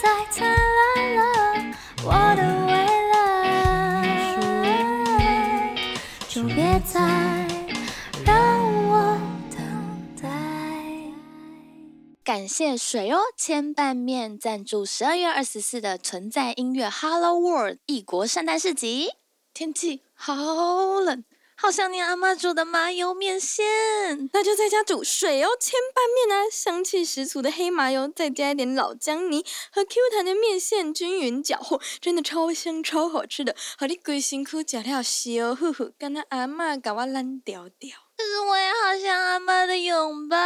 再灿烂了，我的未来，就别再让我等待。感谢水哦千拌面赞助十二月二十四的存在音乐 Hello World 异国圣诞市集。天气好冷，好想念阿妈煮的麻油面线。那就在家煮水哦千拌面啊，香气十足的黑麻油，再加一点老姜泥和 Q 弹的面线均匀搅和，真的超香超好吃的。和你规辛苦食了烧呼呼，敢若阿嬷甲我烂掉掉。可是我也好想阿妈的拥抱。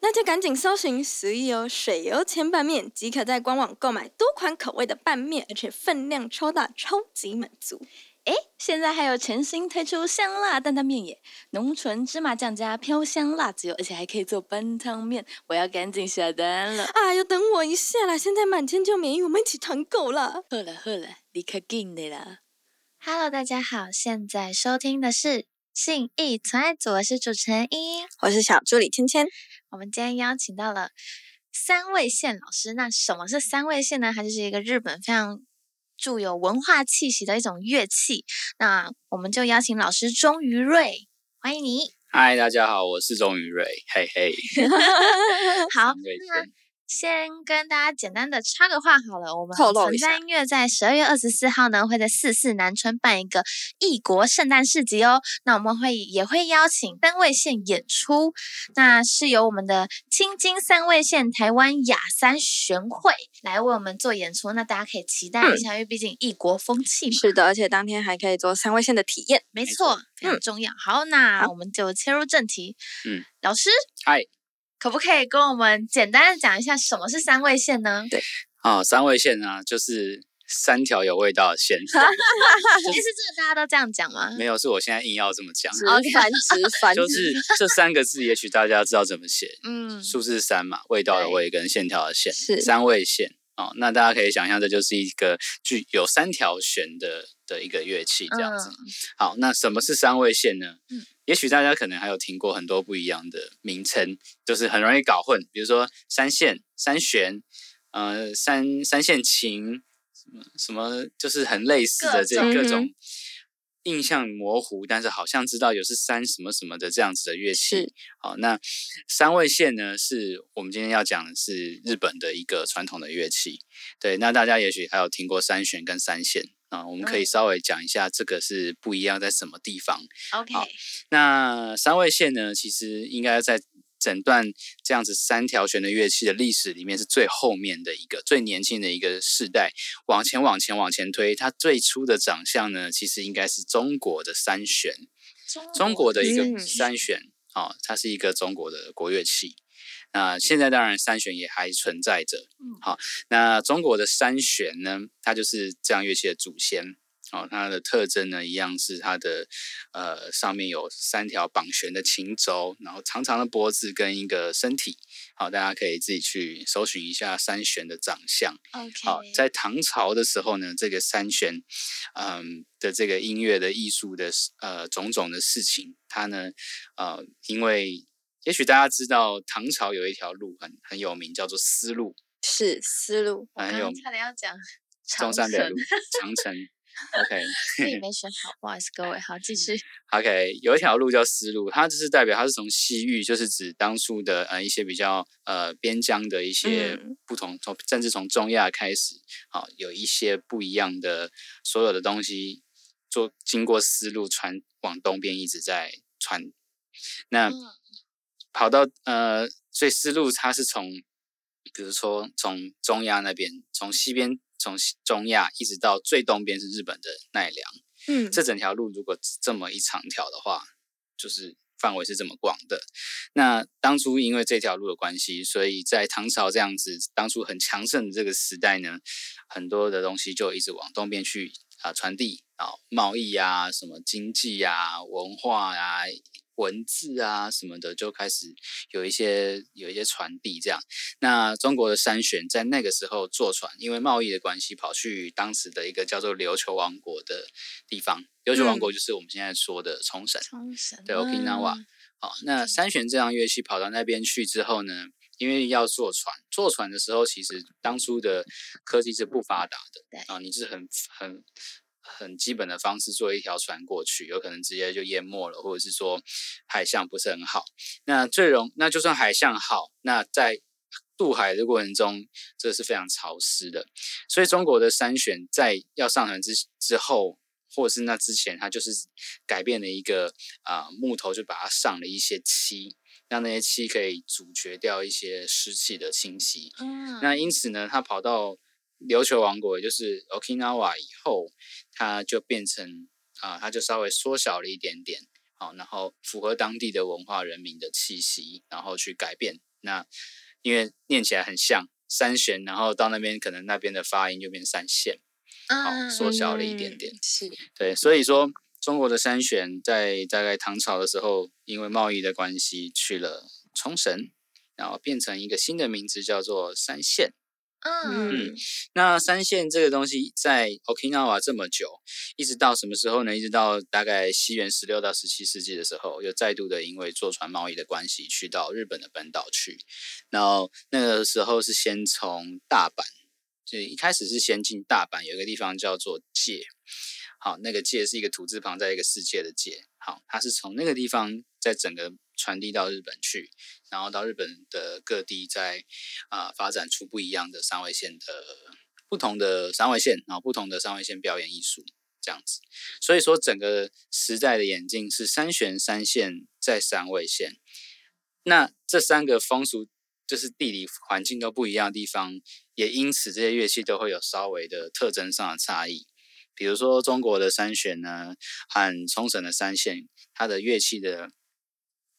那就赶紧搜寻“随油水油千拌面”，即可在官网购买多款口味的拌面，而且分量超大，超级满足。诶，现在还有全新推出香辣担担面耶，浓醇芝麻酱加飘香辣子油，而且还可以做拌汤面。我要赶紧下单了。啊，要等我一下啦！现在满千就免疫，我们一起团购啦！好了好了，立刻进的啦。Hello，大家好，现在收听的是信义存爱组，我是主持人依依。我是小助理芊芊。我们今天邀请到了三位线老师。那什么是三位线呢？它就是一个日本非常具有文化气息的一种乐器。那我们就邀请老师钟于瑞，欢迎你。嗨，大家好，我是钟于瑞，嘿嘿。好，那先跟大家简单的插个话好了，我们透露一下存在音乐在十二月二十四号呢，会在四四南村办一个异国圣诞市集哦。那我们会也会邀请三位线演出，那是由我们的青金三位线台湾雅三玄会来为我们做演出，那大家可以期待一下，因为毕竟异国风气嘛。是的，而且当天还可以做三位线的体验。没错，非常重要。好，那我们就切入正题。嗯，老师，嗨，可不可以跟我们简单的讲一下什么是三味线呢？对哦，三味线呢，就是三条有味道的线。诶是这个大家都这样讲吗？没有，是我现在硬要这么讲，直繁殖繁就是这三个字，也许大家知道怎么写，嗯，数字三嘛，味道的味跟线条的线，是三味线。哦，那大家可以想象，这就是一个具有三条弦的的一个乐器，这样子。嗯好，那什么是三味线呢？嗯也许大家可能还有听过很多不一样的名称，就是很容易搞混，比如说三线、三弦，呃，三三线琴，什么什么，就是很类似的这各种各种印象模糊，但是好像知道有是三什么什么的这样子的乐器。好，那三味线呢，是我们今天要讲的是日本的一个传统的乐器。对，那大家也许还有听过三弦跟三线啊，我们可以嗯稍微讲一下这个是不一样在什么地方。OK，好那三味线呢，其实应该在整段这样子三条弦的乐器的历史里面是最后面的一个、最年轻的一个世代。往前、往前、往前推，它最初的长相呢，其实应该是中国的三弦，中国的一个嗯三弦，哦，它是一个中国的国乐器。那现在当然三弦也还存在着，嗯好，那中国的三弦呢，它就是这样乐器的祖先。哦，它的特征呢，一样是它的呃上面有三条绑弦的琴轴，然后长长的脖子跟一个身体。好，大家可以自己去搜寻一下三弦的长相。OK，好，在唐朝的时候呢，这个三弦，嗯的这个音乐的艺术的事呃种种的事情，它呢呃，因为也许大家知道唐朝有一条路很很有名，叫做丝路，是丝路。我刚很有刚差点要讲中山北路，长城。OK 自己没选好，不好意思各位，好继续。OK，有一条路叫丝路，它就是代表它是从西域，就是指当初的呃一些比较呃边疆的一些嗯不同，从甚至从中亚开始，好、有一些不一样的所有的东西做经过丝路传往东边一直在传，那嗯跑到呃，所以丝路它是从比如说从中亚那边，从西边从西中亚一直到最东边是日本的奈良。嗯，这整条路如果这么一长条的话，就是范围是这么广的。那当初因为这条路的关系，所以在唐朝这样子当初很强盛的这个时代呢，很多的东西就一直往东边去啊、传递啊，贸易啊，什么经济啊、文化啊、文字啊什么的，就开始有一些有一些传递这样。那中国的三弦在那个时候坐船，因为贸易的关系，跑去当时的一个叫做琉球王国的地方。琉球王国就是我们现在说的冲绳。冲绳对，Okinawa 嗯好，那三弦这样乐器跑到那边去之后呢，因为要坐船，坐船的时候其实当初的科技是不发达的，对啊，你是很很很基本的方式做一条船过去，有可能直接就淹没了，或者是说海象不是很好。那最容那就算海象好，那在渡海的过程中，这是非常潮湿的，所以中国的山选在要上船之之后，或者是那之前，它就是改变了一个啊、木头，就把它上了一些漆，让那些漆可以阻绝掉一些湿气的侵袭。嗯，那因此呢，它跑到琉球王国，也就是 Okinawa 以后，它就变成啊、它就稍微缩小了一点点，好，然后符合当地的文化人民的气息，然后去改变。那因为念起来很像三弦，然后到那边可能那边的发音就变三线，好，嗯缩小了一点点。是，对，所以说中国的三弦在大概唐朝的时候，因为贸易的关系去了冲绳，然后变成一个新的名字叫做三线。嗯那三线这个东西在 Okinawa 这么久，一直到什么时候呢？一直到大概西元十六到十七世纪的时候，又再度的因为坐船贸易的关系，去到日本的本岛去。然后那个时候是先从大阪，就一开始是先进大阪，有一个地方叫做界。好，那个界是一个土字旁，在一个世界的界。好，它是从那个地方在整个传递到日本去，然后到日本的各地再啊、发展出不一样的三味线的不同的三味线，然后不同的三味线表演艺术这样子。所以说，整个时代的演进是三弦、三线再三味线。那这三个风俗就是地理环境都不一样的地方，也因此这些乐器都会有稍微的特征上的差异。比如说中国的三弦呢，和冲绳的三线，它的乐器的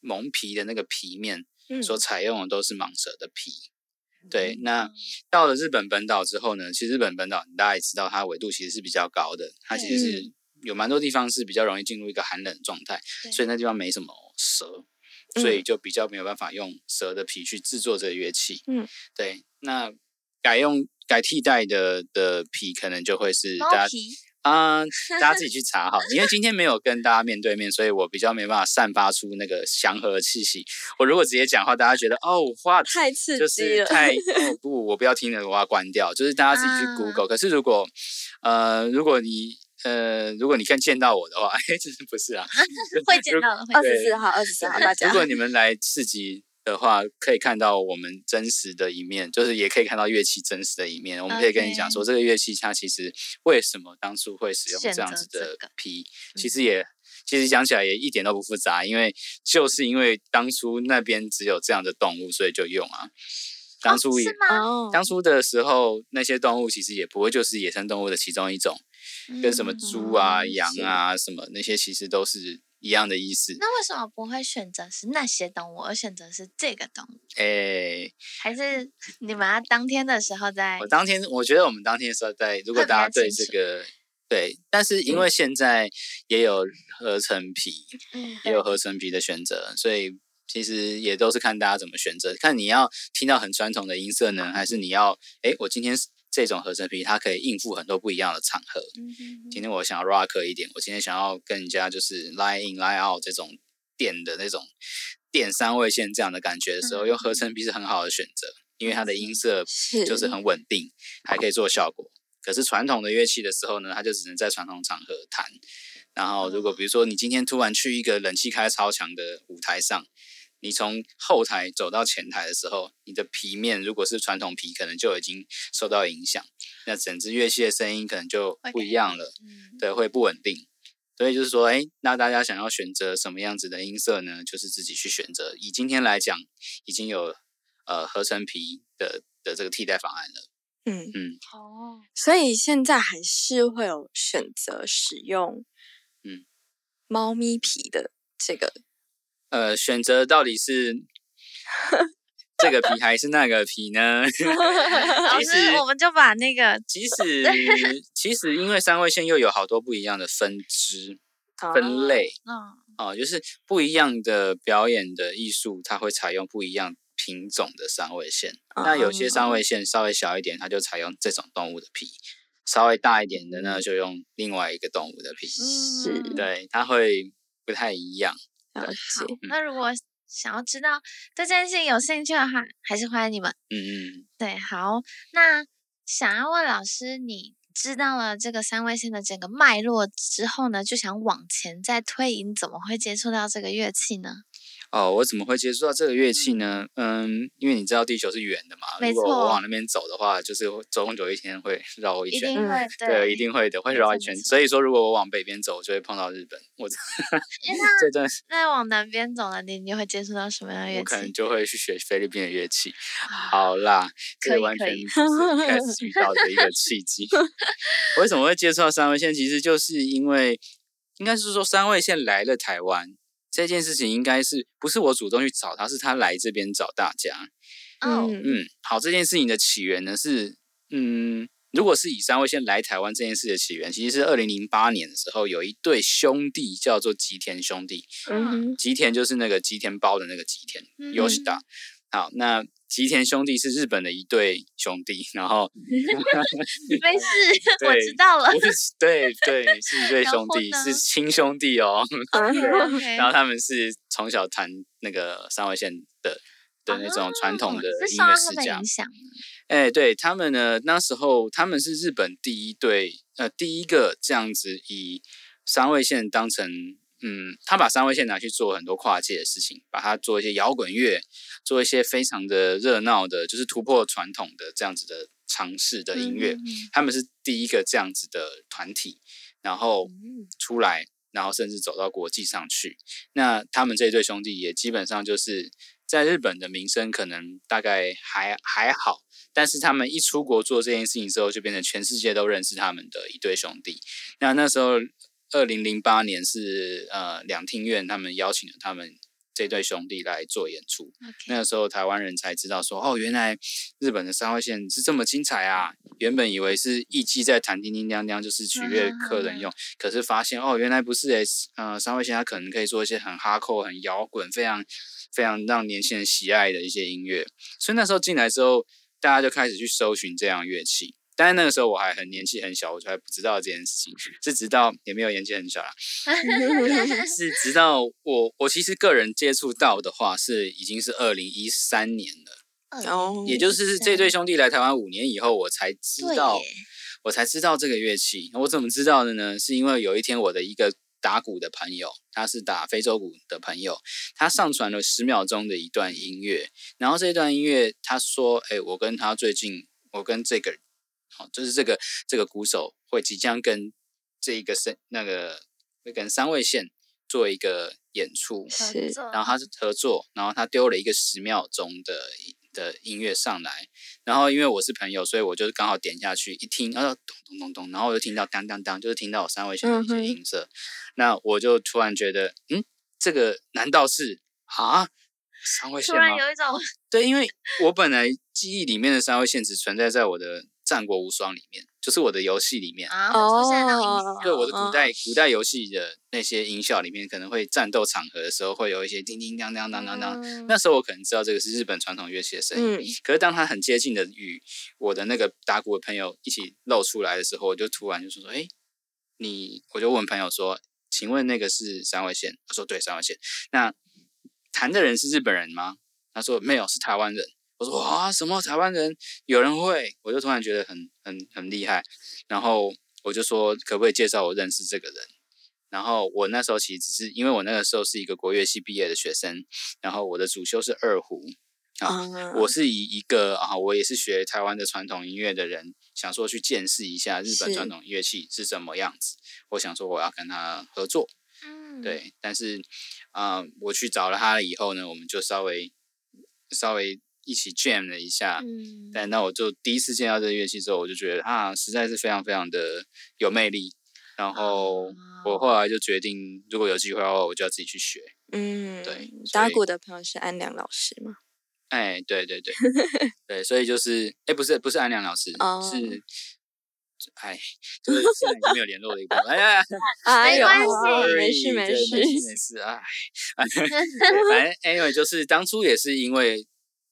蒙皮的那个皮面嗯。所采用的都是蟒蛇的皮。对，那到了日本本岛之后呢，其实日本本岛大家也知道，它纬度其实是比较高的，它其实是有蛮多地方是比较容易进入一个寒冷的状态，所以那地方没什么蛇，所以就比较没有办法用蛇的皮去制作这个乐器。嗯，对，那改用改替代的的皮，可能就会是大家猫皮，啊、大家自己去查哈。因为今天没有跟大家面对面，所以我比较没办法散发出那个祥和的气息。我如果直接讲话，大家觉得哦，话，太刺就激了，是太 哦不，我不要听了，我要关掉。就是大家自己去啊 Google、可是如果呃，如果你呃，如果你看见到我的话，哎，这是不是啊？会见到的，会二见十四号，二十四号，大家如果你们来市集的话，可以看到我们真实的一面，就是也可以看到乐器真实的一面。我们可以跟你讲说，这个乐器它其实为什么当初会使用这样子的择这个皮，其实也。其实讲起来也一点都不复杂，因为就是因为当初那边只有这样的动物，所以就用啊。当初也、当初的时候，那些动物其实也不会就是野生动物的其中一种，跟什么猪啊、嗯羊啊什么那些其实都是一样的意思。那为什么不会选择是那些动物，而选择是这个动物？诶，还是你们要当天的时候在我当天我觉得我们当天的时候在，如果大家对这个对，但是因为现在也有合成皮，嗯也有合成皮的选择，所以其实也都是看大家怎么选择，看你要听到很传统的音色呢，还是你要诶，我今天这种合成皮它可以应付很多不一样的场合。嗯哼今天我想要 rock 一点，我今天想要跟人家就是 line in line out 这种电的那种电三位线这样的感觉的时候，嗯用合成皮是很好的选择，因为它的音色就是很稳定，还可以做效果。可是传统的乐器的时候呢，它就只能在传统场合弹。然后，如果比如说你今天突然去一个冷气开超强的舞台上，你从后台走到前台的时候，你的皮面如果是传统皮，可能就已经受到影响，那整支乐器的声音可能就不一样了。嗯对，会不稳定。所以就是说，哎，那大家想要选择什么样子的音色呢？就是自己去选择。以今天来讲，已经有呃合成皮的的这个替代方案了。嗯，嗯，哦，所以现在还是会有选择使用，嗯，猫咪皮的这个，呃，选择到底是 这个皮还是那个皮呢？老师其实，我们就把那个其实 其实因为三味线又有好多不一样的分支分类嗯哦，就是不一样的表演的艺术，它会采用不一样品种的三味线。那有些三味线稍微小一点，它就采用这种动物的皮；稍微大一点的呢，就用另外一个动物的皮。是嗯对，它会不太一样。了好解，，那如果想要知道对这件事情有兴趣的话，还是欢迎你们。嗯嗯，对，好，那想要问老师，你知道了这个三味线的整个脉络之后呢，就想往前再推移，你怎么会接触到这个乐器呢？哦，我怎么会接触到这个乐器呢？嗯，因为你知道地球是圆的嘛，如果我往那边走的话，就是会总有一天会 绕一圈一定。会嗯对，一定会的，会绕一圈。所以说，如果我往北边走，就会碰到日本。我 这段那往南边走了，你你会接触到什么样的乐器我可能？就会去学菲律宾的乐器。好啦，这完全是一开始遇到的一个契机。为什么会接触到三味线？其实就是因为，应该是说三味线来了台湾这件事情，应该是不是我主动去找他，是他来这边找大家。哦，嗯嗯，好，这件事情的起源呢是，嗯，如果是以三位先来台湾这件事的起源，其实是二零零八年的时候，有一对兄弟叫做吉田兄弟，嗯哼吉田就是那个吉田包的那个吉田嗯 Yoshida。好，那吉田兄弟是日本的一对兄弟，然后 没事，我知道了。不是对对是一对兄弟，是亲兄弟哦。然后他们是从小弹那个三味线的的那种传统的音乐世家。哎，对他们呢，那时候他们是日本第一对，呃，第一个这样子以三味线当成，嗯，他把三味线拿去做很多跨界的事情，把它做一些摇滚乐，做一些非常的热闹的，就是突破传统的这样子的尝试的音乐。嗯嗯他们是第一个这样子的团体，然后嗯出来，然后甚至走到国际上去。那他们这对兄弟也基本上就是在日本的名声可能大概还还好，但是他们一出国做这件事情之后，就变成全世界都认识他们的一对兄弟。那那时候，二零零八年是呃两厅院他们邀请了他们这对兄弟来做演出。那个时候台湾人才知道说，哦，原来日本的三味线是这么精彩啊！原本以为是艺伎在弹叮叮当当，就是取悦客人用，可是发现哦，原来不是诶，呃，三味线它可能可以做一些很哈扣、很摇滚、非常非常让年轻人喜爱的一些音乐。所以那时候进来之后，大家就开始去搜寻这样乐器。但是那个时候我还很年纪很小，我就还不知道这件事情，是直到也没有年纪很小啦，是直到我我其实个人接触到的话，是已经是二零一三年了，哦，也就是这对兄弟来台湾五年以后，我才知道，我才知道这个乐器。我怎么知道的呢？是因为有一天我的一个打鼓的朋友，他是打非洲鼓的朋友，他上传了十秒钟的一段音乐，然后这段音乐他说：“哎，我跟他最近，我跟这个，好、就是这个这个鼓手会即将跟这一个声那个会跟三位线做一个演出，是。然后他是合作，然后他丢了一个十秒钟的的音乐上来，然后因为我是朋友，所以我就是刚好点下去一听，然后咚咚咚咚，然后我就听到当当当，就是听到我三位线的一些音色，那我就突然觉得，嗯，这个难道是啊三位线吗？然有一种？对，因为我本来记忆里面的三位线只存在在我的《战国无双》里面，就是我的游戏里面。啊，会出现那种音哦对我的古代古代游戏的那些音效里面，可能会战斗场合的时候会有一些叮叮当当当当当。嗯那时候我可能知道这个是日本传统乐器的声音，嗯可是当它很接近的与我的那个打鼓的朋友一起露出来的时候，我就突然就说说，哎，你，我就问朋友说，请问那个是三位线？他说对，三位线。那弹的人是日本人吗？他说没有，是台湾人。我说哇，什么台湾人有人会？我就突然觉得很很很厉害，然后我就说可不可以介绍我认识这个人？然后我那时候其实只是因为我那个时候是一个国乐系毕业的学生，然后我的主修是二胡，啊啊我是以一个啊，我也是学台湾的传统音乐的人，想说去见识一下日本传统乐器是怎么样子。我想说我要跟他合作，嗯，对，但是啊、我去找了他了以后呢，我们就稍微稍微一起 jam 了一下。嗯，但那我就第一次见到这个乐器之后，我就觉得啊，实在是非常非常的有魅力。然后我后来就决定，如果有机会的话，我就要自己去学。嗯，对打鼓的朋友是安良老师吗？哎，对对对 对，所以就是，哎，不是不是安良老师，哦是，哎，就是现在已经没有联络的一个哎呀，哎呦关系没事没事没事没事，哎，对反正 anyway 就是当初也是因为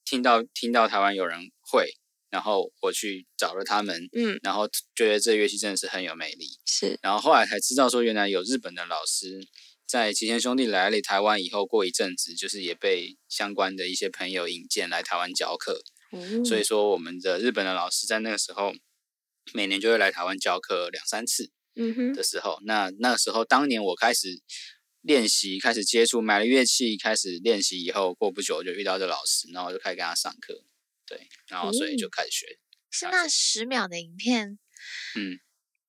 听到听到台湾有人会，然后我去找了他们，嗯，然后觉得这乐器真的是很有魅力，是。然后后来才知道说原来有日本的老师在齐贤兄弟来了台湾以后，过一阵子就是也被相关的一些朋友引荐来台湾教课，嗯所以说我们的日本的老师在那个时候每年就会来台湾教课两三次嗯哼，的时候，那那个时候当年我开始练习，开始接触买了乐器，开始练习以后，过不久就遇到这老师，然后就开始跟他上课，对，然后所以就开始学，是那十秒的影片嗯。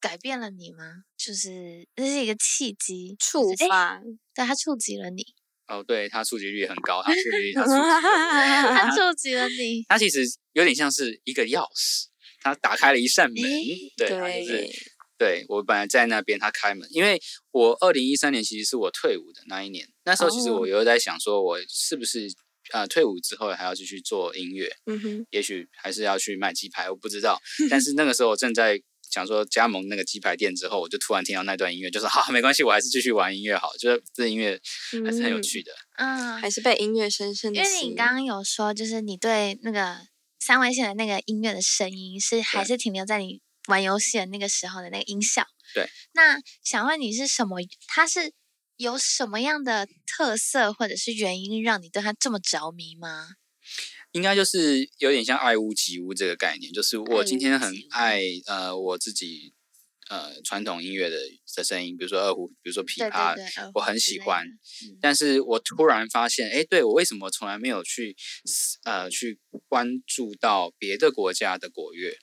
改变了你吗？就是那是一个契机，触发，对他触及了你，哦，对，它触及率很高，它触及率，它触及了我他触及了你。它其实有点像是一个钥匙，它打开了一扇门。诶对，它就是对，我本来在那边，他开门，因为我二零一三年其实是我退伍的那一年，那时候其实哦我有在想说，我是不是呃退伍之后还要继续做音乐，嗯哼，也许还是要去卖鸡排，我不知道。但是那个时候我正在想说加盟那个鸡排店之后，我就突然听到那段音乐，就说好，没关系，我还是继续玩音乐好，就是这音乐还是很有趣的。嗯，还是被音乐深深的因为你刚刚有说，就是你对那个三位线的那个音乐的声音是还是停留在你玩游戏的那个时候的那个音效。对。那想问你是什么？它是有什么样的特色或者是原因让你对它这么着迷吗？应该就是有点像爱屋及乌这个概念，就是我今天很爱呃我自己呃传统音乐的的声音，比如说二胡，比如说琵琶，对对，二我很喜欢。嗯但是我突然发现，哎，对我为什么从来没有去呃去关注到别的国家的国乐？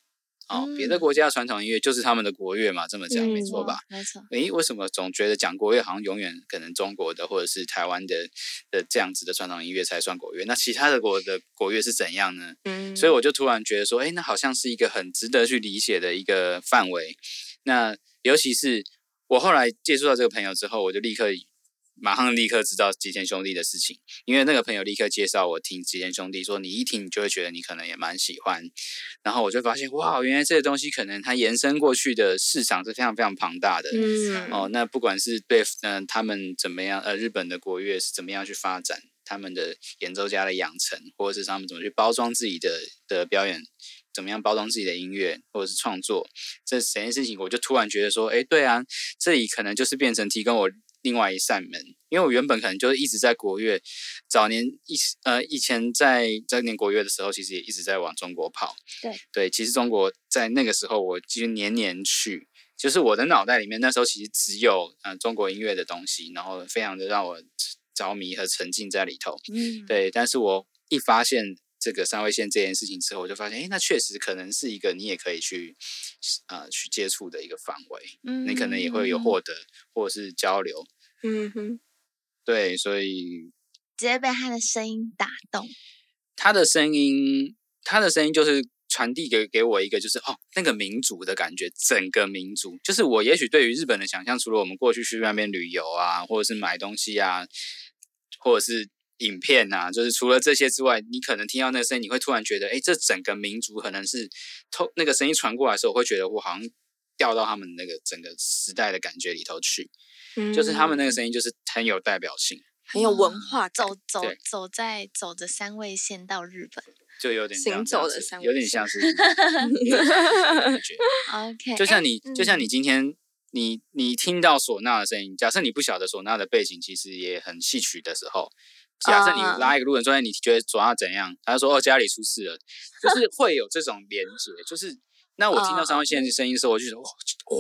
哦，别的嗯国家的传统音乐就是他们的国乐嘛，这么讲、没嗯错吧？？没错。诶，为什么总觉得讲国乐好像永远可能中国的或者是台湾的的这样子的传统音乐才算国乐？那其他的国的国乐是怎样呢？嗯，所以我就突然觉得说，哎，那好像是一个很值得去理解的一个范围。那尤其是我后来接触到这个朋友之后，我就立刻马上立刻知道吉田兄弟的事情，因为那个朋友立刻介绍我听吉田兄弟，说你一听你就会觉得你可能也蛮喜欢。然后我就发现，哇，原来这个东西可能它延伸过去的市场是非常非常庞大的。嗯，哦，那不管是对嗯、呃他们怎么样，呃，日本的国乐是怎么样去发展，他们的演奏家的养成，或者是他们怎么去包装自己的的表演，怎么样包装自己的音乐，或者是创作，这整件事情，我就突然觉得说，哎，对啊，这里可能就是变成提供我另外一扇门，因为我原本可能就是一直在国乐，早年一呃以前在在念国乐的时候，其实也一直在往中国跑。对对，其实中国在那个时候，我几乎年年去，就是我的脑袋里面那时候其实只有呃中国音乐的东西，然后非常的让我着迷和沉浸在里头。嗯，对，但是我一发现这个三位线这件事情之后，我就发现，哎，那确实可能是一个你也可以去呃去接触的一个范围，嗯，你可能也会有获得或者是交流。嗯哼，对，所以直接被他的声音打动。他的声音，他的声音就是传递给给我一个就是哦那个民族的感觉，整个民族。就是我也许对于日本的想象，除了我们过去去那边旅游啊，或者是买东西啊，或者是影片啊，就是除了这些之外，你可能听到那个声音，你会突然觉得，哎，这整个民族可能是透那个声音传过来的时候，我会觉得我好像掉到他们那个整个时代的感觉里头去，就是他们那个嗯声音就是很有代表性，很有文化走走走在走着三位线到日本。就有点像行走的三有点像是 感觉。OK，就像你，就像嗯你今天，你你听到唢呐的声音，假设你不晓得唢呐的背景其实也很戏曲的时候，假设你啊拉一个路人说，哎，你觉得唢呐怎样？他说，哦，家里出事了，就是会有这种连结，就是。那我听到啊三位线的声音的时候，我就觉得，哇，哦，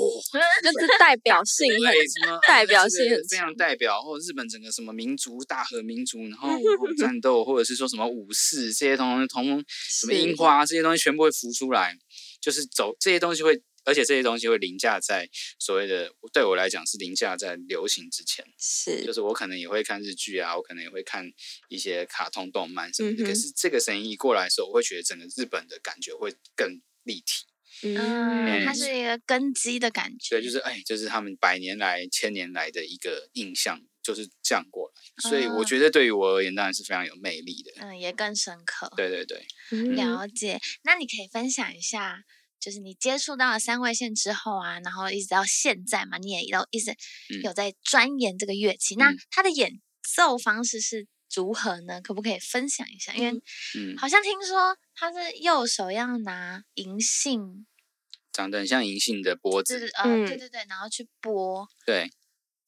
就是代表性 代表性很非常代表，或者日本整个什么民族大和民族，然后 战斗，或者是说什么武士这些东西，同什么樱花这些东西全部会浮出来，就是走这些东西会，而且这些东西会凌驾在所谓的对我来讲是凌驾在流行之前，是。就是是我可能也会看日剧啊，我可能也会看一些卡通动漫什么的，嗯可是这个声音一过来的时候，我会觉得整个日本的感觉会更立体。嗯，它嗯是一个根基的感觉。对，就是哎，就是他们百年来、千年来的一个印象，就是这样过来。所以我啊觉得对于我而言，当然是非常有魅力的。嗯，也更深刻。对对对，嗯了解。那你可以分享一下，就是你接触到了三位线之后啊，然后一直到现在嘛，你也都一直嗯有在钻研这个乐器。那嗯它的演奏方式是如何呢？可不可以分享一下？因为嗯，好像听说他是右手要拿银杏，长得很像银杏的脖子，嗯对对对，然后去拨，对，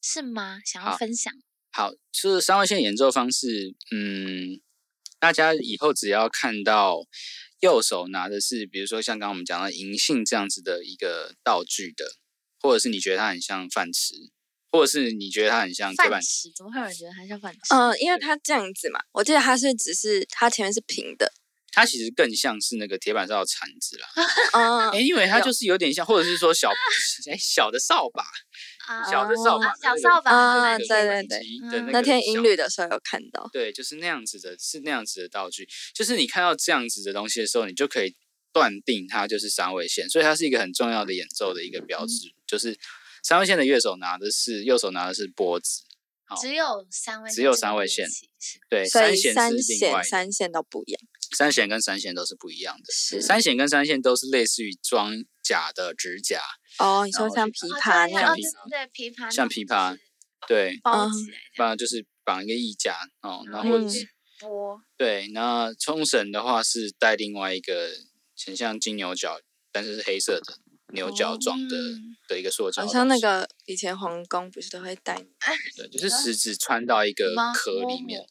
是吗？想要分享？好，就是三位线演奏方式，嗯，大家以后只要看到右手拿的是，比如说像刚刚我们讲的银杏这样子的一个道具的，或者是你觉得它很像饭匙，或者是你觉得它很像铁板，饭匙？怎么会有人觉得它像饭匙？嗯、因为它这样子嘛，我记得它是只是它前面是平的，它其实更像是那个铁板烧的铲子啦。哦，哎，因为它就是有点像，或者是说小哎小的扫把，啊小的扫把啊，小扫把啊对对对对那那天音律的时候有看到，对，就是那样子的，是那样子的道具。就是你看到这样子的东西的时候，你就可以断定它就是三位线，所以它是一个很重要的演奏的一个标志。就是三位线的乐手拿的是右手拿的是拨子，只有三位，只有三位线对，所以弦三弦三线都不一样，三弦跟三弦都是不一样的。是。三弦跟三线都是类似于装甲的指甲，哦，你说像琵哦琶那样对哦对子，对对，琵琶像琵琶对，包嗯起来不然就是绑一个衣架哦，然，后对，那冲绳的话是带另外一个很像金牛角，但是是黑色的牛角状的、嗯的一个塑胶好，像那个以前皇宫不是都会带对，就是食指穿到一个壳里面，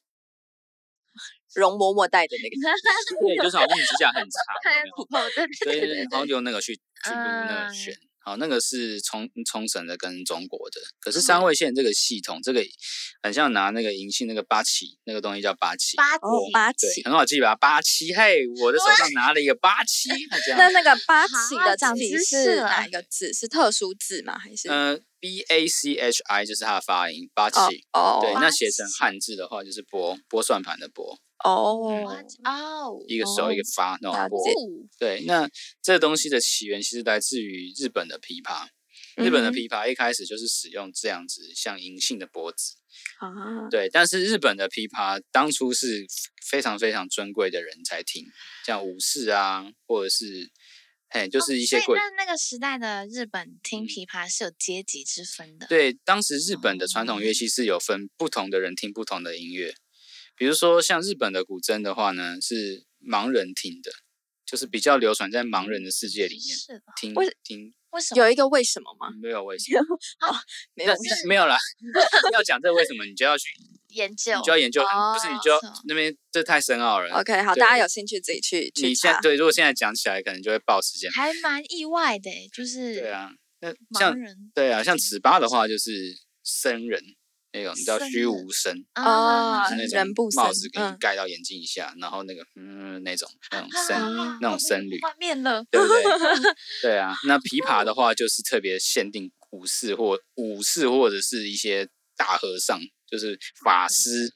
容嬷嬷戴的那个，对，就是好像你指甲很长，对对对对然后用那个去 去撸那嗯个弦。好，那个是冲冲绳的跟中国的，可是三位线这个系统，这个很像拿那个银杏那个八旗那个东西叫八旗，八哦级，八对，旗。很好记吧？八旗，嘿，我的手上拿了一个八旗，那那个八旗的好长旗知识了是哪一个字？是特殊字吗？还是？呃，B A C H I 就是它的发音，八旗。哦对，哦那写成汉字的话就是拨拨算盘的拨，哦哦，一个手一个发那了种对，那这个东西的起源其实来自于日本的琵琶。日本的嗯琵琶一开始就是使用这样子像银杏的脖子，啊，对，但是日本的琵琶当初是非常非常尊贵的人才听，像武士啊，或者是，嘿，就是一些贵。哦所以那那个时代的日本听琵琶是有阶级之分的，对，当时日本的传统乐器是有分不同的人听不同的音乐，比如说像日本的古筝的话呢，是盲人听的，就是比较流传在盲人的世界里面是的，听为听，为什么？有一个为什么吗？没有为什 么，好 没有，没有啦，要讲这个为什么，你就要去，研究你就要研究，不是你就那边这太深奥了。OK，好，大家有兴趣自己去去。你现在对，如果现在讲起来，可能就会爆时间。还蛮意外的欸，就是对啊，那像对啊，像尺八的话就是僧人那种叫虚僧人无僧，哦那人不种帽子给你嗯盖到眼睛以下，然后那个嗯那种那种僧啊那种僧侣，画面了，对不对？对啊，那琵琶的话 就是特别限定武士或武士或者是一些大和尚，就是法师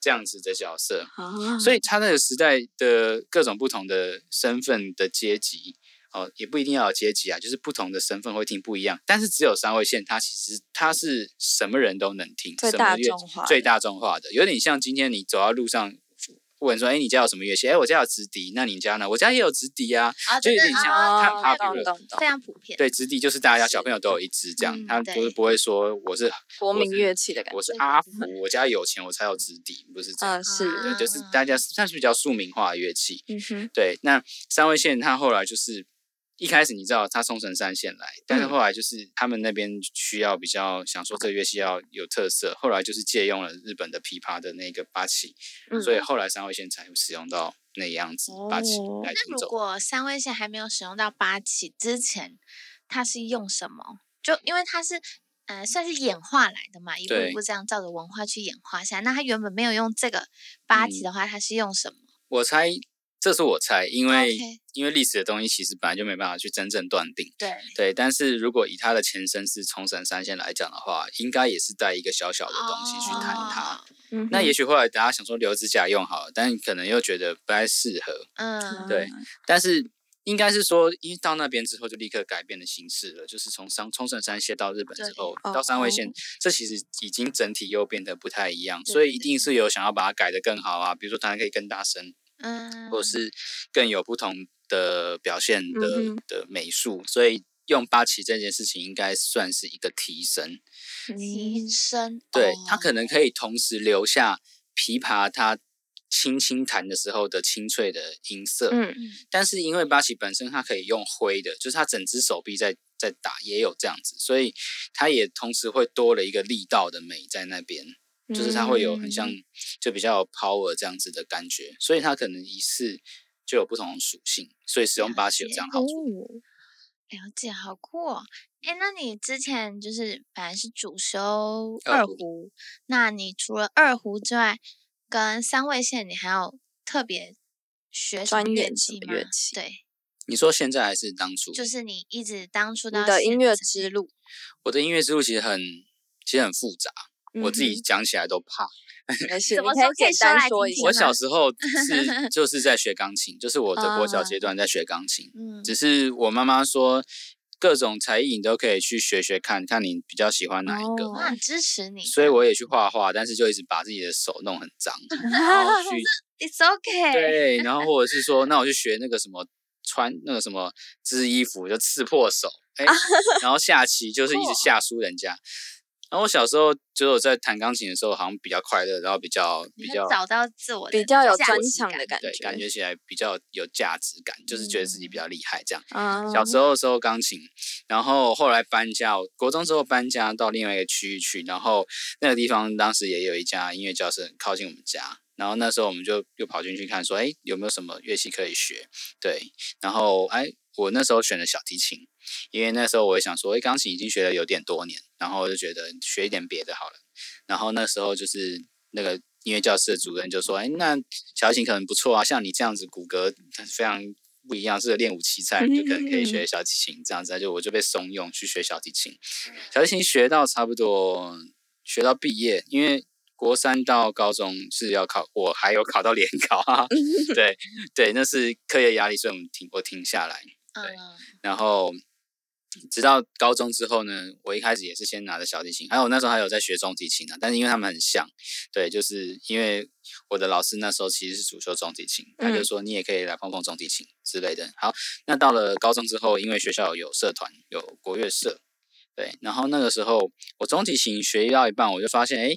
这样子的角色。啊，所以他那个时代的各种不同的身份的阶级，哦，也不一定要有阶级啊，就是不同的身份会听不一样。但是只有三位线，它其实它是什么人都能听，最大什么乐众化最大众化的，有点像今天你走到路上。问说：“哎，你家有什么乐器？哎，我家有直笛。那你家呢？我家也有直笛啊。啊，就有点像他的懂懂懂非，常普遍，对，直笛就是大家小朋友都有一支这样，嗯他不是不会说我是 国民乐器的感觉我是。阿福，我家有钱我才有直笛，不是这样。嗯，是，对，就是啊大家算是比较庶民化的乐器。嗯哼，对，那三位线它后来就是一开始你知道他冲绳三线来，但是嗯后来就是他们那边需要比较想说这个乐器要有特色，后来就是借用了日本的琵琶的那个八旗，嗯所以后来三位线才会使用到那样子八旗那如。果三位线还没有使用到八旗之前，它是用什么？就因为它是呃算是演化来的嘛，一步一步这样照着文化去演化下来。那它原本没有用这个八旗嗯的话，它是用什么？我猜，这是我猜，因为因为历史的东西其实本来就没办法去真正断定。对，对，但是如果以它的前身是冲绳三线来讲的话，应该也是带一个小小的东西去弹它。那也许后来大家想说留指甲用好了，但可能又觉得不太适合。嗯，对但是应该是说，因为到那边之后就立刻改变了形式了，就是从上冲绳山线到日本之后，对到三位线哦，这其实已经整体又变得不太一样，所以一定是有想要把它改得更好啊，比如说弹得可以更大声，嗯，或是更有不同的表现的、嗯的美术，所以用八旗这件事情应该算是一个提升。提升，对，哦它可能可以同时留下琵琶它轻轻弹的时候的清脆的音色，嗯。嗯。但是因为八旗本身它可以用挥的，就是它整只手臂在在打，也有这样子，所以它也同时会多了一个力道的美在那边，就是它会有很像嗯就比较有 power 这样子的感觉，所以它可能一次就有不同的属性，所以使用八七有这样好处。哦了解，好酷哦！哎，那你之前就是本来是主修二胡，那你除了二胡之外，跟三味线，你还有特别学什么乐专研什器吗？么乐器对，你说现在还是当初？就是你一直当初到你的音乐之路，我的音乐之路其实很其实很复杂，我自己讲起来都怕。没事，什么你可以简时候可以说单说一下我。小时候 是就是在学钢琴，就是我的国小阶段在学钢琴，嗯，只是我妈妈说各种才艺你都可以去学学看，看你比较喜欢哪一个。哦我很支持你，所以我也去画画，但是就一直把自己的手弄很脏，然后去 It's okay，对，然后或者是说，那我去学那个什么穿那个什么织衣服就刺破手，哎，然后下棋就是一直下输人家。然后我小时候就有在弹钢琴的时候，好像比较快乐，然后比较比较找到自我比较有专长的感对，感觉起来比较有价值感，就是觉得自己比较厉害这样。啊小时候的时候钢琴，然后后来搬家，国中之后搬家到另外一个区域去，然后那个地方当时也有一家音乐教室很靠近我们家，然后那时候我们就又跑进去看说，哎，有没有什么乐器可以学？对，然后哎，我那时候选了小提琴，因为那时候我也想说，哎，钢琴已经学了有点多年，然后我就觉得学一点别的好了。然后那时候就是那个音乐教室的主任就说，哎，那小提琴可能不错啊，像你这样子骨骼非常不一样，适合练武奇才，你就可能可以学小提琴这样子，就我就被怂恿去学小提琴。小提琴学到差不多学到毕业，因为国三到高中是要考，我还有考到联考啊。对对，那是课业压力，所以我们停我停下来。对，然后直到高中之后呢，我一开始也是先拿着小提琴，还有那时候还有在学中提琴啊，但是因为他们很像，对，就是因为我的老师那时候其实是主修中提琴，他就嗯说你也可以来碰碰中提琴之类的。好，那到了高中之后，因为学校有社团，有国乐社，对，然后那个时候我中提琴学到一半，我就发现，哎，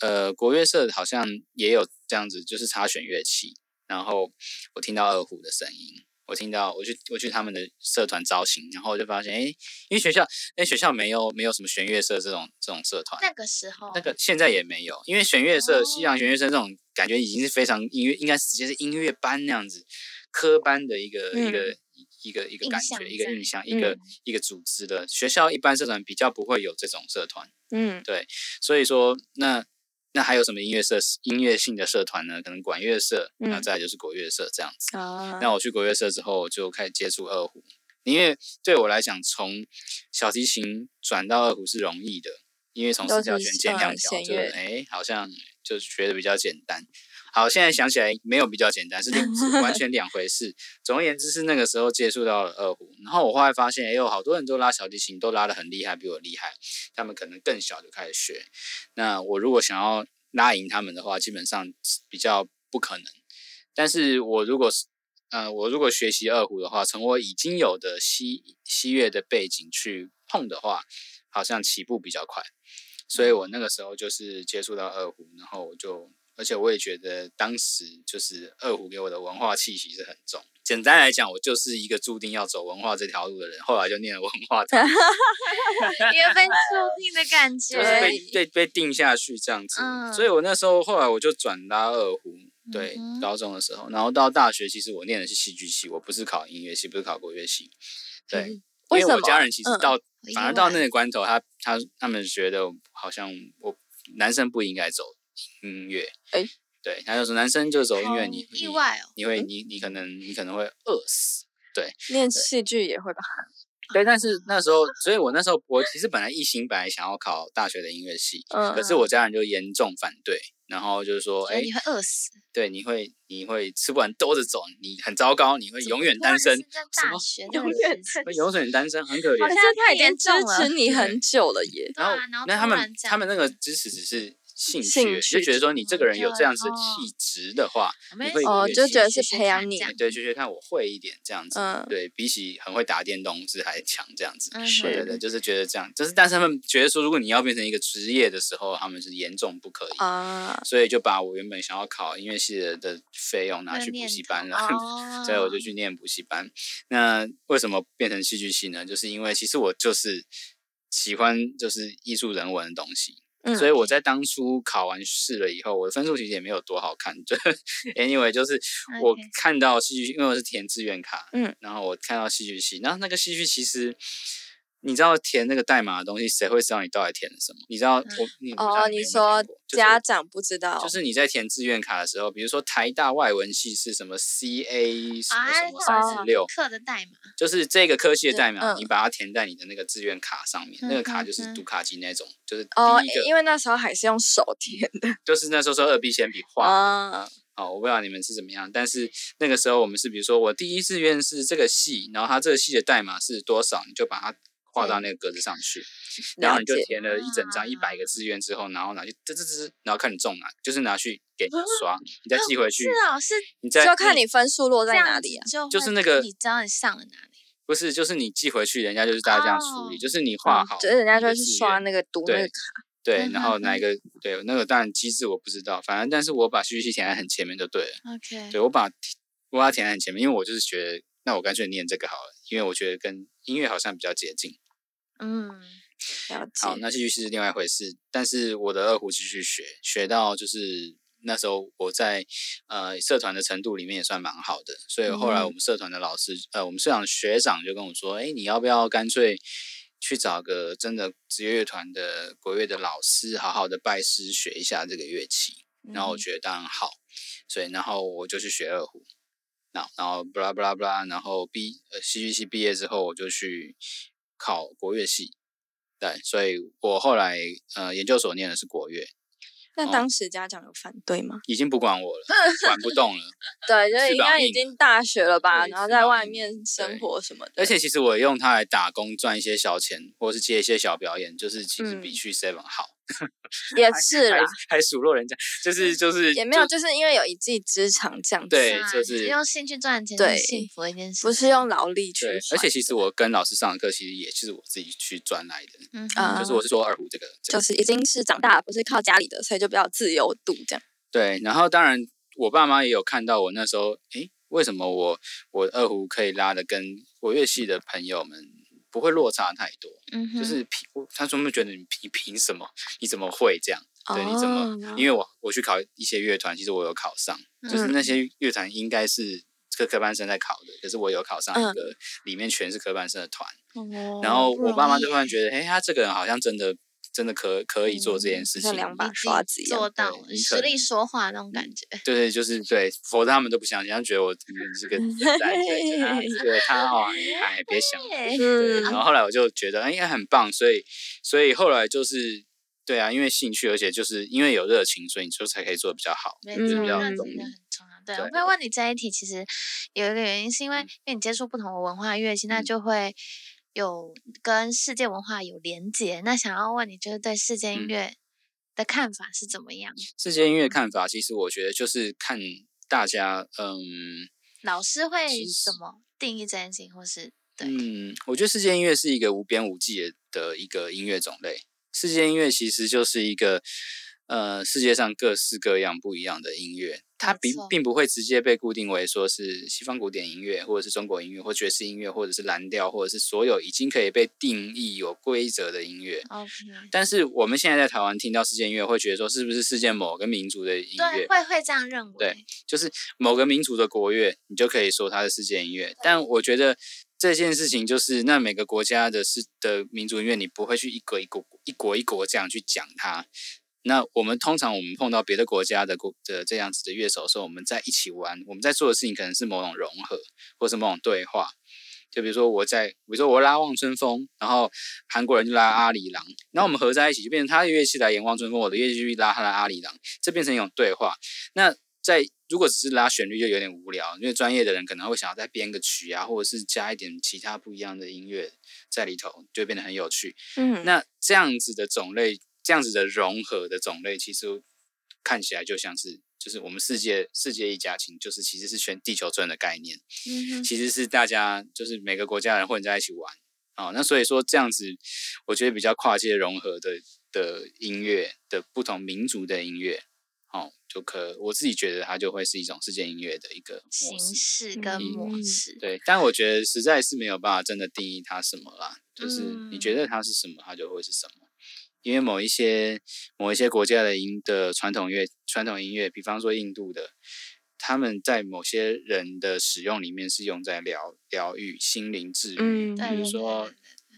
呃，国乐社好像也有这样子，就是插选乐器，然后我听到二胡的声音。我听到，我去我去他们的社团招新，然后我就发现，哎，因为学校，哎，学校没有没有什么弦乐社这种这种社团，那个时候那个现在也没有，因为弦乐社、西洋弦乐社哦这种感觉已经是非常音乐，应该直接是音乐班那样子，科班的一个、一个一个一个感觉，一个印象，一个、嗯一个组织的。学校一般社团比较不会有这种社团，嗯对所以说那那还有什么音乐社、音乐性的社团呢？可能管乐社，那嗯再来就是国乐社这样子。啊，那我去国乐社之后，我就开始接触二胡，因为对我来讲，从小提琴转到二胡是容易的，因为从都四条是弦减两嗯条，就哎好像就学得比较简单。好，现在想起来没有比较简单，是两是完全两回事。总而言之，是那个时候接触到了二胡，然后我后来发现，哎有好多人都拉小提琴，都拉得很厉害，比我厉害。他们可能更小就开始学。那我如果想要拉赢他们的话，基本上比较不可能。但是我如果是呃，我如果学习二胡的话，从我已经有的西西乐的背景去碰的话，好像起步比较快。所以我那个时候就是接触到二胡，然后我就，而且我也觉得当时就是二胡给我的文化气息是很重。简单来讲，我就是一个注定要走文化这条路的人，后来就念了文化堂，也被注定的感觉，就是被被被定下去这样子。嗯所以我那时候后来我就转拉二胡，对，嗯高中的时候，然后到大学，其实我念的是戏剧系，我不是考音乐系，不是考国乐系，对。嗯因为我家人其实嗯到、意反而到那个关头，他他他们觉得好像我男生不应该走音乐，哎对，他就说男生就走音乐，你意外哦，你，你会你你可能你可能会饿死，对练戏剧也会吧？对，但是那时候，所以我那时候我其实本来一心本来想要考大学的音乐系，嗯可是我家人就严重反对，然后就是说，哎、你会饿死，对，你会你会吃不完兜着走，你很糟糕，你会永远单身，什么大学永远会永远单身，很可怜。好像他已经支持你很久了耶。然后那他们他们那个支持只是兴趣，就觉得说你这个人有这样子气质的话，你会哦就觉得是培养你对，学学看我会一点这样子，嗯对比起很会打电动是还强这样子。嗯是对对对，就是觉得这样，就是但是他们觉得说，如果你要变成一个职业的时候，他们是严重不可以，啊，所以就把我原本想要考音乐系的的费用拿去补习班了。头 所以我就哦去念补习班。那为什么变成戏剧系呢？就是因为其实我就是喜欢就是艺术人文的东西，嗯所以我在当初考完试了以后，我的分数其实也没有多好看。就 anyway，就是我看到戏剧系，因为我是填志愿卡，嗯，然后我看到戏剧系，然后那个戏剧其实。你知道填那个代码的东西，谁会知道你到底填了什么？你知道我你哦，你说家长不知道，就是你在填志愿卡的时候，比如说台大外文系是什么 CA 什么什么啊三十六，课的代码，就是这个科系的代码，嗯你把它填在你的那个志愿卡上面，那个卡就是读卡机那种，就是哦第一，个，因为那时候还是用手填的 就是那时候说二 B 铅笔画。啊，哦，我不知道你们是怎么样，但是那个时候我们是，比如说我第一志愿是这个系，然后它这个系的代码是多少，你就把它画到那个格子上去，然后。你就填了一整张啊一百个志愿之后，然后拿去吱吱吱，然后看你中哪，就是拿去给你刷，你再寄回去是，啊，是你再就看你分数落在哪里啊？就就是那个你知道你上了哪里，不是，就是你寄回去，人家就是大家这样处理，哦就是你画好，就是人家就会去你的志愿刷那个读那个卡，对，嗯然后哼哪一个对那个当然机制我不知道，反正但是我把戏剧系填在很前面就对了。OK，对我把我把它填在很前面，因为我就是觉得，那我干脆念这个好了，因为我觉得跟音乐好像比较接近。嗯，了好，那戏剧系是另外一回事，但是我的二胡继续学，学到就是那时候我在呃社团的程度里面也算蛮好的，所以后来嗯。我们社团的老师，呃，我们社长学长就跟我说，哎，你要不要干脆去找个真的职业乐团的国乐的老师，好好的拜师学一下这个乐器？然后我嗯。觉得当然好，所以然后我就去学二胡，然后然后布拉布拉布拉，然后毕呃戏剧系毕业之后，我就去考国乐系，对，所以我后来呃研究所念的是国乐，那哦当时家长有反对吗？已经不管我了，管不动了。对，就是应该已经大学了吧，然后在外面生活什么的。而且其实我用它来打工赚一些小钱，或是接一些小表演，就是其实比嗯去 Seven 好，也是啦，还数落人家，就是就是也没有，就就是因为有一技之长这样子，就是用兴趣赚钱，对幸福的一件事，不是用劳力去对，换。而且其实我跟老师上的课，其实也是我自己去赚来的，嗯啊就是我是说二胡这个，这个就是已经是长大了，不是靠家里的，所以就比较自由度这样。对，然后当然我爸妈也有看到我那时候，诶，为什么我我二胡可以拉的跟国乐系的朋友们不会落差太多？嗯，就是凭我他说他们觉得你凭凭什么？你怎么会这样？对，你怎么？哦因为我我去考一些乐团，其实我有考上，就是那嗯些乐团应该是科科班生在考的，可是我有考上一嗯个里面全是科班生的团。哦然后我爸妈就突然觉得，哎，他这个人好像真的真的可可以做这件嗯事情。像两把刷子一样做到了实力说话那种感觉，对对，就是 对，否则他们都不相信，他觉得我嗯是个 对，觉得他哦，哎，别想。然后后来我就觉得，哎，应该很棒，所以所以后来就是，对啊，因为兴趣，而且就是因为有热情，所以你就才可以做的比较好，比较容易。对，对我会问你这一题，其实有一个原因，是因为因为你接触不同的文化乐器，那嗯就会有跟世界文化有连结。那想要问你，就是对世界音嗯乐的看法是怎么样？世界音乐看法，其实我觉得就是看大家，嗯老师会怎么定义这件事情，或是对，嗯，我觉得世界音乐是一个无边无际的的一个音乐种类。世界音乐其实就是一个呃世界上各式各样不一样的音乐，它并并不会直接被固定为说是西方古典音乐，或者是中国音乐，或爵士音乐，或者是蓝调，或者是所有已经可以被定义有规则的音乐。OK，但是我们现在在台湾听到世界音乐，会觉得说是不是世界某个民族的音对，乐？会会这样认为。对就是某个民族的国乐，你就可以说它是世界音乐。但我觉得这件事情就是，那每个国家的是的民族音乐，你不会去一国一国一国一国这样去讲它。那我们通常我们碰到别的国家的国的这样子的乐手的时候，我们在一起玩，我们在做的事情可能是某种融合，或是某种对话。就比如说我在，比如说我拉望春风，然后韩国人就拉阿里郎，那我们合在一起，就变成他的乐器来演望春风，我的乐器去拉他的阿里郎，这变成一种对话。那在如果只是拉旋律就有点无聊，因为专业的人可能会想要再编个曲啊，或者是加一点其他不一样的音乐在里头，就变得很有趣。嗯，那这样子的种类这样子的融合的种类，其实看起来就像是就是我们世界世界一家亲，就是其实是全地球村的概念，嗯哼，其实是大家就是每个国家人混在一起玩哦。那所以说这样子，我觉得比较跨界融合的的音乐的不同民族的音乐，哦，就可我自己觉得它就会是一种世界音乐的一个模形式。跟模嗯式，对，但我觉得实在是没有办法真的定义它什么啦，就是你嗯觉得它是什么，它就会是什么。因为某一些某一些国家的音的传统乐传统音乐，比方说印度的，他们在某些人的使用里面是用在疗疗愈心灵治愈，比如说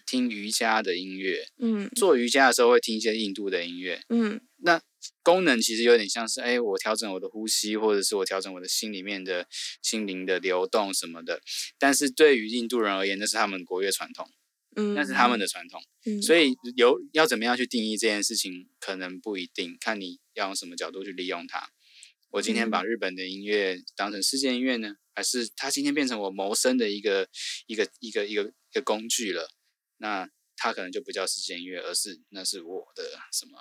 听瑜伽的音乐，嗯做瑜伽的时候会听一些印度的音乐，嗯那功能其实有点像是，哎，我调整我的呼吸，或者是我调整我的心里面的心灵的流动什么的。但是对于印度人而言，那是他们国乐传统，嗯，那是他们的传统。嗯，所以有要怎么样去定义这件事情，可能不一定，看你要用什么角度去利用它。我今天把日本的音乐当成世界音乐呢，还是它今天变成我谋生的一个一个一个一个一个工具了？那它可能就不叫世界音乐，而是那是我的什么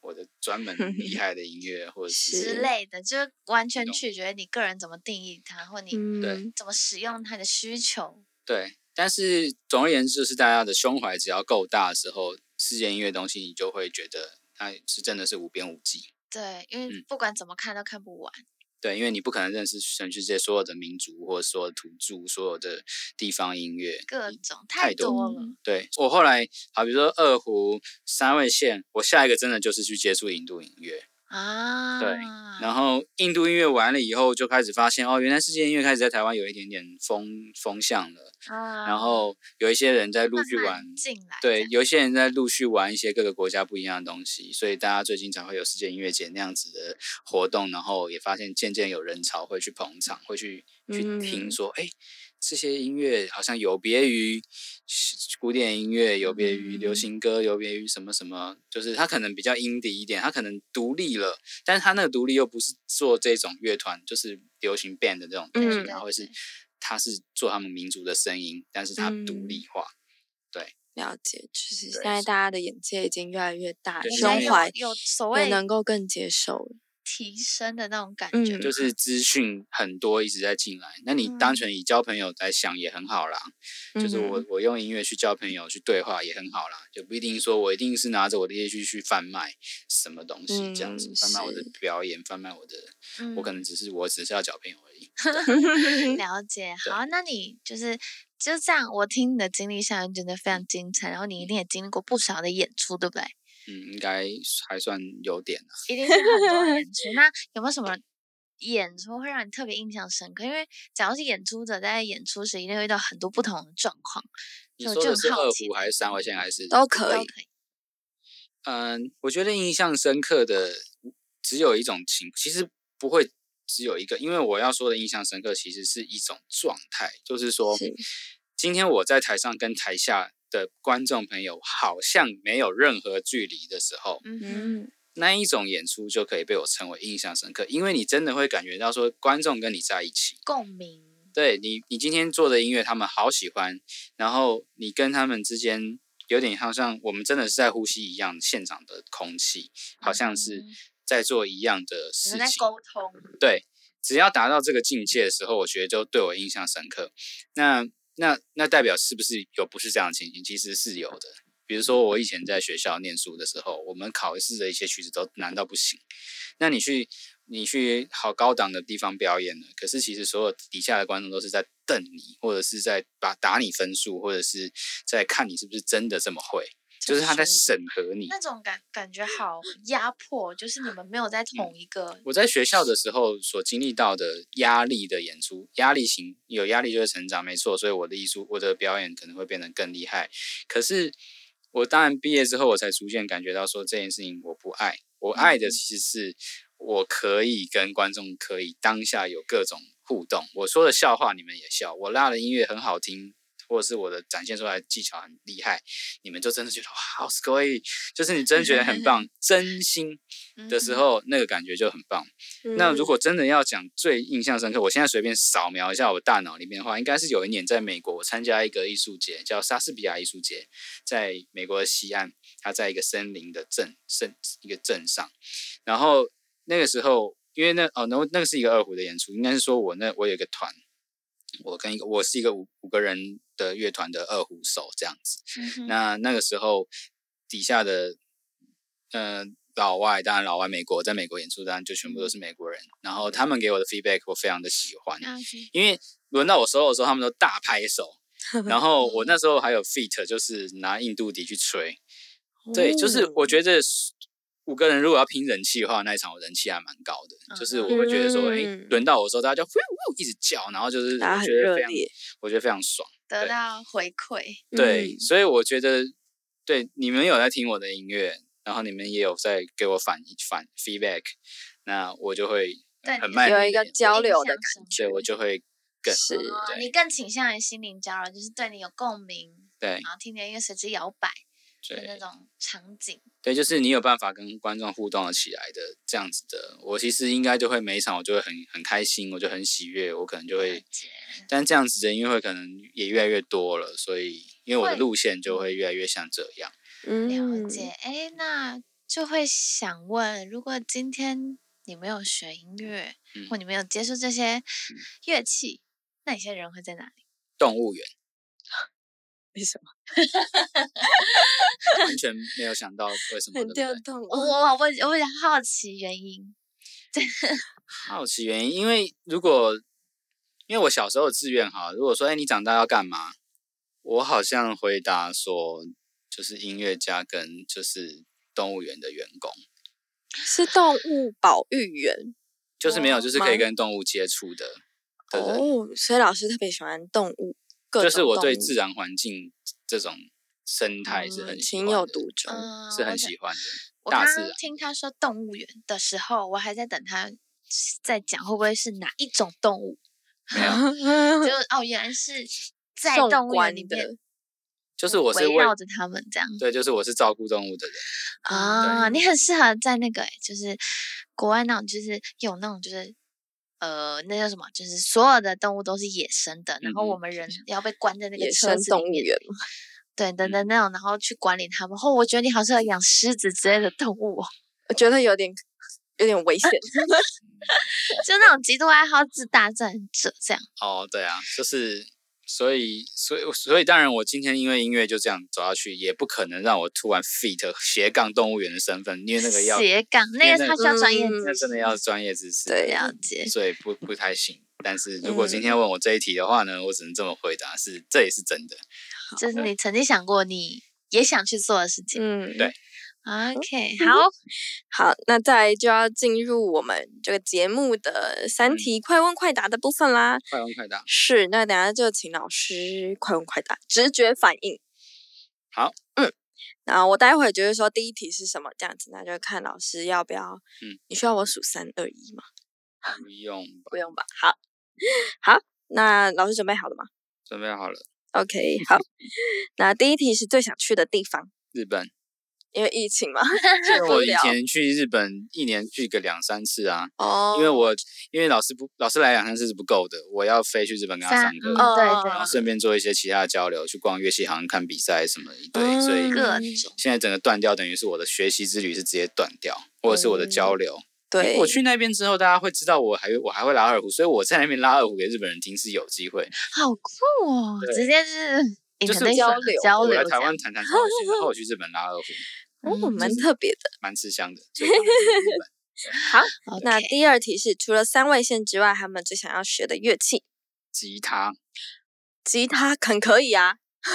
我的专门 厉害的音乐，或者是之类的，就是完全取决于你个人怎么定义它，或你嗯怎么使用它的需求。对，但是总而言之，就是大家的胸怀只要够大的时候，世界音乐东西你就会觉得它是真的是无边无际。对，因为嗯不管怎么看都看不完。对，因为你不可能认识全世界所有的民族，或者说土著，所有的地方音乐。各种太多太多了，对我后来，好比如说二胡、三味线，我下一个真的就是去接触印度音乐。啊，对然后印度音乐完了以后，就开始发现哦，原来世界音乐开始在台湾有一点点风风向了。啊，然后有一些人在陆续玩，进来，对，，有一些人。在陆续玩一些各个国家不一样的东西，所以大家最近才会有世界音乐节那样子的活动，然后也发现渐渐有人潮会去捧场，会去去听嗯。说，哎、这些音乐好像有别于古典音乐，有别于流嗯行歌，有别于什么什么，就是它可能比较 indie 一点，它可能独立了，但是它那个独立又不是做这种乐团，就是流行 band 的这种东西，嗯然后会是它是做他们民族的声音，但是它独嗯立化。对了解，就是对现在大家的眼界已经越来越大，对胸怀有有所谓也能够更接受了。提升的那种感嗯觉，就是资讯很多一直在进来，那你单嗯纯以交朋友来想也很好啦。就是我嗯我用音乐去交朋友去对话也很好啦，就不一定说我一定是拿着我的乐器去贩卖什么东西这样子，嗯贩卖我的表演，贩卖我的，我可嗯能只是我只是要交朋友而已。了解。好，那你就是就这样，我听你的经历下来觉得非常精彩，然后你一定也经历过不少的演出，对不对？嗯，应该还算有点啊。一定是很多演出。那有没有什么 演出会让你特别印象深刻？因为只要是演出者在演出时，一定会遇到很多不同的状况，你说的是二胡还是三味线还是都可以。都可以。嗯，我觉得印象深刻的只有一种情，其实不会只有一个，因为我要说的印象深刻，其实是一种状态，就是说，是今天我在台上跟台下的观众朋友好像没有任何距离的时候，嗯那一种演出就可以被我称为印象深刻，因为你真的会感觉到说观众跟你在一起，共鸣。对你，你今天做的音乐他们好喜欢，然后你跟他们之间有点好像我们真的是在呼吸一样现场的空气，好像是嗯在做一样的事情。沟通。对，只要达到这个境界的时候，我觉得就对我印象深刻。那那那代表是不是有不是这样的情形？其实是有的。比如说我以前在学校念书的时候，我们考试的一些曲子都难到不行。那你去你去好高档的地方表演了，可是其实所有底下的观众都是在瞪你，或者是在把打你分数，或者是在看你是不是真的这么会，就是他在审核你。那种感感觉好压迫，就是你们没有在同一个我在学校的时候所经历到的压力的演出，压力型有压力就会成长，没错，所以我的艺术，我的表演可能会变得更厉害。可是我当然毕业之后，我才逐渐感觉到说这件事情我不爱，我爱的其实是我可以跟观众可以当下有各种互动。我说的笑话你们也笑，我拉的音乐很好听，或者是我的展现出来技巧很厉害，你们就真的觉得哇，好 s c o y 就是你真的觉得很 棒，真心的时候，那个感觉就很棒。那如。果真的要讲最印象深刻，我现在随便扫描一下我大脑里面的话，应该是有一年在美国，我参加一个艺术节，叫莎士比亚艺术节，在美国的西岸，它在一个森林的镇镇一个镇上，然后那个时候，因为那哦，那那个是一个二胡的演出，应该是说我那我有一个团，我跟一个我是一个五五个人的乐团的二胡手这样子，嗯。那那个时候底下的呃老外，当然老外美国在美国演出，当然就全部都是美国人，然后他们给我的 feedback 我非常的喜欢，嗯因为轮到我 solo 的时候，他们都大拍手，然后我那时候还有 feat，就是拿印度笛去吹，对，就是我觉得五个人如果要拼人气的话，那一场我人气还蛮高的，就是我会觉得说，哎、嗯。轮到我的时候，大家就呼呼一直叫，然后就是我大家很觉得非常，热烈，我觉得非常爽。得到回馈，对，嗯。所以我觉得，对你们有在听我的音乐，然后你们也有在给我反反 feedback，那我就会对很慢有一个交流的感深觉对，我就会更是哦你更倾向于心灵交流，就是对你有共鸣，对。然后听你的音乐随之摇摆的那种场景。对，就是你有办法跟观众互动了起来的这样子的，我其实应该就会每一场我就会很很开心，我就很喜悦，我可能就会但这样子的音乐会可能也越来越多了，所以因为我的路线就会越来越像这样。了嗯解。哎，那就会想问，如果今天你没有学音乐，嗯或你没有接触这些乐器，那你现在人会在哪里？动物园为什么完全没有想到为什么，对很不对调动？我我我我比较好奇原因。好奇原因，因为如果因为我小时候的志愿哈，如果说哎你长大要干嘛，我好像回答说就是音乐家跟就是动物园的员工，是动物保育员就是没有就是可以跟动物接触的哦，所以老师特别喜欢动物，各就是我对自然环境这种生态是很情有独钟。嗯，是很喜欢的。我刚大自然刚听他说动物园的时候，我还在等他在讲会不会是哪一种动物，没有，就哦原来是在动物园里面就是我是为围绕着他们这样对，就是我是照顾动物的人。啊，你很适合在那个、欸、就是国外那种，就是有那种就是。呃，那叫什么？就是所有的动物都是野生的，然后我嗯们人要被关在那个野车生动物子里面，园嘛，对等等那种，然后去管理他们。哦我觉得你好适合养狮子之类的动物哦，我觉得有点有点危险。就那种极度爱好自大战者这样。哦，对啊，就是所以所以所以当然，我今天因为音乐就这样走下去，也不可能让我突然 fit 斜杠动物园的身份，因为那个要斜杠，那个他需要专业嗯知识，那真的要专业知识，对了解。所以不不太行。但是如果今嗯天问我这一题的话呢，我只能这么回答，是这也是真的。就是你曾经想过你也想去做的事情。嗯，对 OK，好，好，那再就要进入我们这个节目的三题快问快答的部分啦。快问快答，是，那等下就请老师快问快答，直觉反应。好，嗯，然后我待会就是说第一题是什么这样子，那就看老师要不要。嗯，你需要我数三二一吗？不用吧？不用吧。好，好，那老师准备好了吗准备好了，？OK，好。那第一题是最想去的地方，日本。因为疫情嘛，去不我以。前去日本一年去个两三次啊，哦，因为我因为老师不老师来两三次是不够的，我要飞去日本跟他三上课，嗯哦对然后顺便做一些其他的交流，去逛乐器行、看比赛什么一堆，嗯所以各种现在整个断掉，等于是我的学习之旅是直接断掉，或者是我的交流。对，我去那边之后，大家会知道我还我还会拉二胡，所以我在那边拉二胡给日本人听是有机会。好酷哦，直接是就是 international 交流我来台湾弹弹超有趣，然后我去日本拉二胡，哦，嗯蛮特别的。蛮吃香的。所以当然是日本 那第二题是，除了三味线之外，他们最想要学的乐器，吉他，吉他很可以啊，对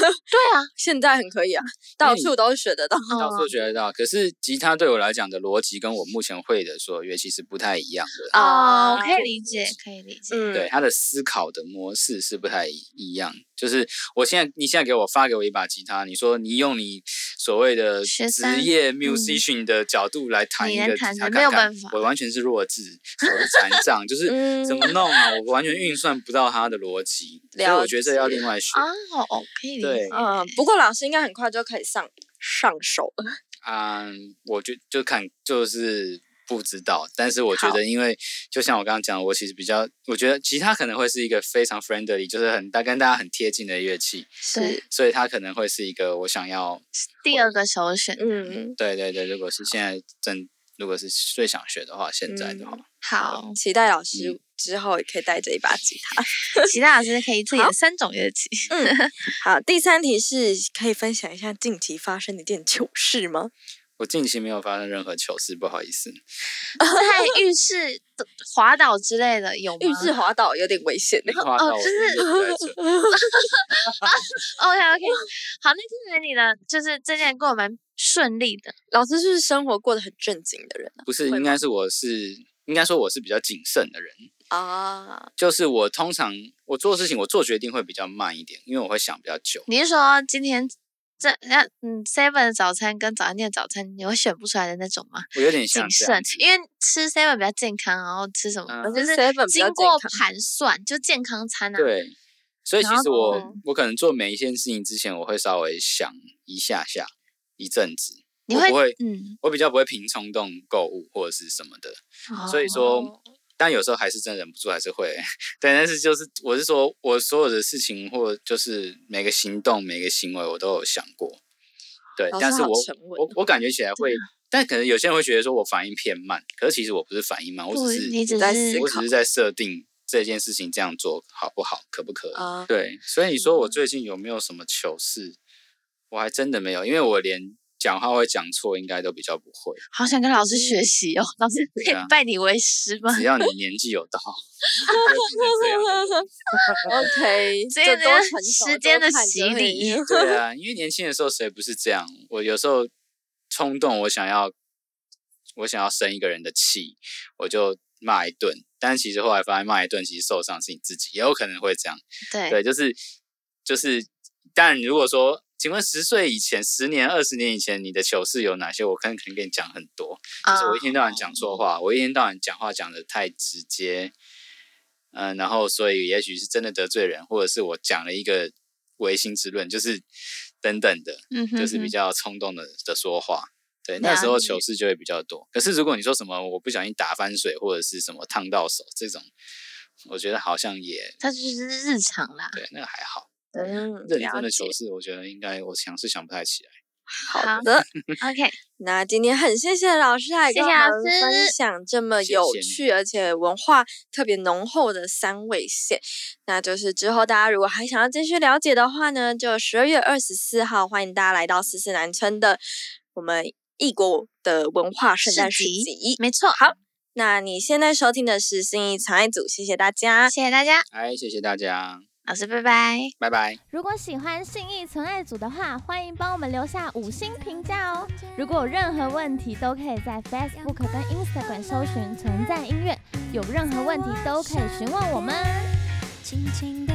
啊，现在很可以啊，到处都学得到。到处学得到。可是吉他对我来讲的逻辑跟我目前会的所有乐器是不太一样的。哦，啊可以理解，可以理解。嗯，对，他的思考的模式是不太一样。就是我现在，你现在给我发给我一把吉他，你说你用你所谓的职业 musician 的角度来弹一个吉他看看没有办法我完全是弱智，我是残障，就是嗯怎么弄啊？我完全运算不到他的逻辑，所以我觉得这要另外学哦，哦，可以理对解。嗯，不过老师应该很快就可以上上手了。嗯、我就就看就是不知道，但是我觉得，因为就像我刚刚讲的，我其实比较，我觉得吉他可能会是一个非常 friendly，就是很大跟大家很贴近的乐器，是，所以它可能会是一个我想要，第二个首选。嗯，对对对，如果是现在正，如果是最想学的话，现在的话，好，期待老师之后也可以带着一把吉他。吉他老师可以自己的三种乐器。嗯好，第三题是可以分享一下近期发生的一件糗事吗？我近期没有发生任何糗事，不好意思。在浴室滑倒之类的有吗？浴室滑倒有点危险欸 滑到我就是 OK OK，好，那看来你的就是这件过得蛮顺利的。老师是不是生活过得很正经的人不是，应该是我是，应该说我是比较谨慎的人。啊？啊，就是我通常我做事情，我做决定会比较慢一点，因为我会想比较久。你是说今天这那嗯 Seven 的早餐跟早餐店的早餐，你会选不出来的那种吗？我有点像谨慎因为吃 Seven 比较健康，然后吃什么、嗯就是 7-Eleven 经过盘算，就健康餐啊。对，所以其然实我后我可能做每一件事情之前，我会稍微想一下下一阵子，你会我不会，嗯，我比较不会凭冲动购物或者是什么的，所以说哦但有时候还是真忍不住，还是会对。但是就是我是说我所有的事情或就是每个行动、每个行为，我都有想过。对，但是我我我感觉起来会，但可能有些人会觉得说我反应偏慢，可是其实我不是反应慢，我，只是你只在我只是在设定这件事情这样做好不好，可不可以？啊，对，所以你说我嗯最近有没有什么糗事？我还真的没有，因为我连讲话会讲错，应该都比较不会。好想跟老师学习哦，老师可以拜你为师吗？只要你年纪有到，OK，这样的多时间的洗礼对啊，因为年轻的时候谁不是这样？我有时候冲动，我想要我想要生一个人的气，我就骂一顿。但其实后来发现骂一顿，其实受伤是你自己，也有可能会这样。对对，就是就是，但如果说，请问十岁以前、十年、二十年以前，你的糗事有哪些？我可能可能跟你讲很多，就是我一天到晚讲错话，我一天到晚讲话讲的太直接，嗯、然后所以也许是真的得罪人，或者是我讲了一个唯心之论，就是等等的，嗯哼就是比较冲动的的说话。对，那时候糗事就会比较多。可是如果你说什么我不小心打翻水，或者是什么烫到手这种，我觉得好像也它就是日常啦。对，那个还好。嗯，认真的糗事，我觉得应该我想是想不太起来。好的，OK，那今天很谢谢老师来谢跟我谢老师们分享这么有趣而且文化特别浓厚的三味线。那就是之后大家如果还想要继续了解的话呢，就十二月二十四号欢迎大家来到四四南村的我们异国的文化圣诞市集。没错。好，那你现在收听的是新一长爱组，谢谢大家。谢谢大家，哎，谢谢大家，老师拜拜。拜拜。如果喜欢信义存爱组的话，欢迎帮我们留下五星评价哦。如果有任何问题，都可以在 Facebook 跟 Instagram 搜寻“存在音乐”，有任何问题都可以询问我们。轻轻地